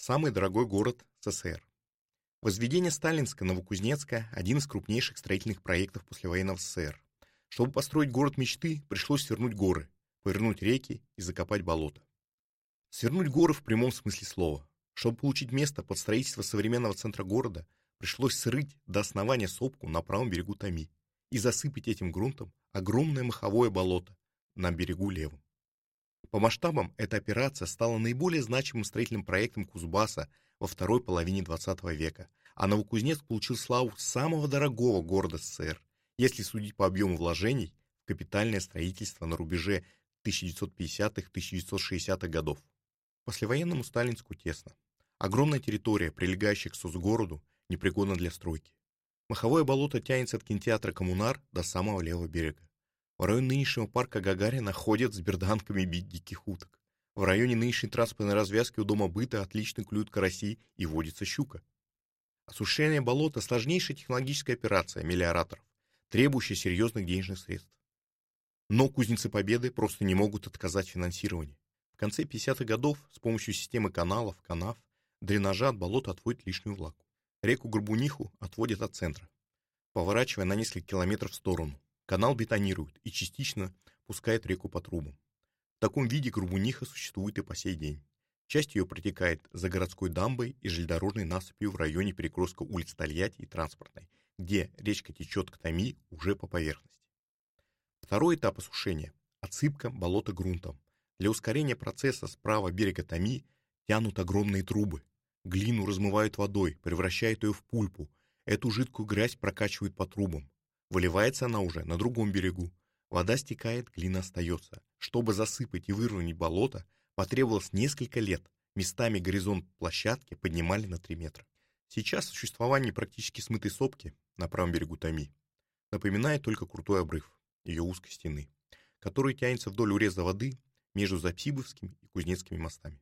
Самый дорогой город СССР. Возведение Сталинска-Новокузнецка – один из крупнейших строительных проектов послевоенного СССР. Чтобы построить город мечты, пришлось свернуть горы, повернуть реки и закопать болото. Свернуть горы в прямом смысле слова. Чтобы получить место под строительство современного центра города, пришлось срыть до основания сопку на правом берегу Томи и засыпать этим грунтом огромное маховое болото на берегу левом. По масштабам эта операция стала наиболее значимым строительным проектом Кузбасса во второй половине XX века, а Новокузнецк получил славу самого дорогого города СССР, если судить по объему вложений в капитальное строительство на рубеже 1950-1960-х годов. Послевоенному Сталинску тесно. Огромная территория, прилегающая к соцгороду, непригодна для стройки. Маховое болото тянется от кинотеатра «Коммунар» до самого левого берега. В районе нынешнего парка Гагарина ходят с берданками бить диких уток. В районе нынешней транспортной развязки у дома быта отлично клюют караси и водится щука. Осушение болота – сложнейшая технологическая операция мелиораторов, требующая серьезных денежных средств. Но кузнецы Победы просто не могут отказать финансировании. В конце 50-х годов с помощью системы каналов, канав, дренажа от болота отводят лишнюю влагу. Реку Горбуниху отводят от центра, поворачивая на несколько километров в сторону. Канал бетонируют и частично пускает реку по трубам. В таком виде Грубуниха существует и по сей день. Часть ее протекает за городской дамбой и железнодорожной насыпью в районе перекрестка улиц Тольятти и Транспортной, где речка течет к Томи уже по поверхности. Второй этап осушения – отсыпка болота грунтом. Для ускорения процесса с правого берега Томи тянут огромные трубы. Глину размывают водой, превращают ее в пульпу. Эту жидкую грязь прокачивают по трубам. Выливается она уже на другом берегу, Вода стекает, глина остается. Чтобы засыпать и выровнять болото, потребовалось несколько лет. Местами горизонт площадки поднимали на 3 метра. Сейчас существование практически смытой сопки на правом берегу Томи напоминает только крутой обрыв ее узкой стены, который тянется вдоль уреза воды между Запсибовским и Кузнецкими мостами.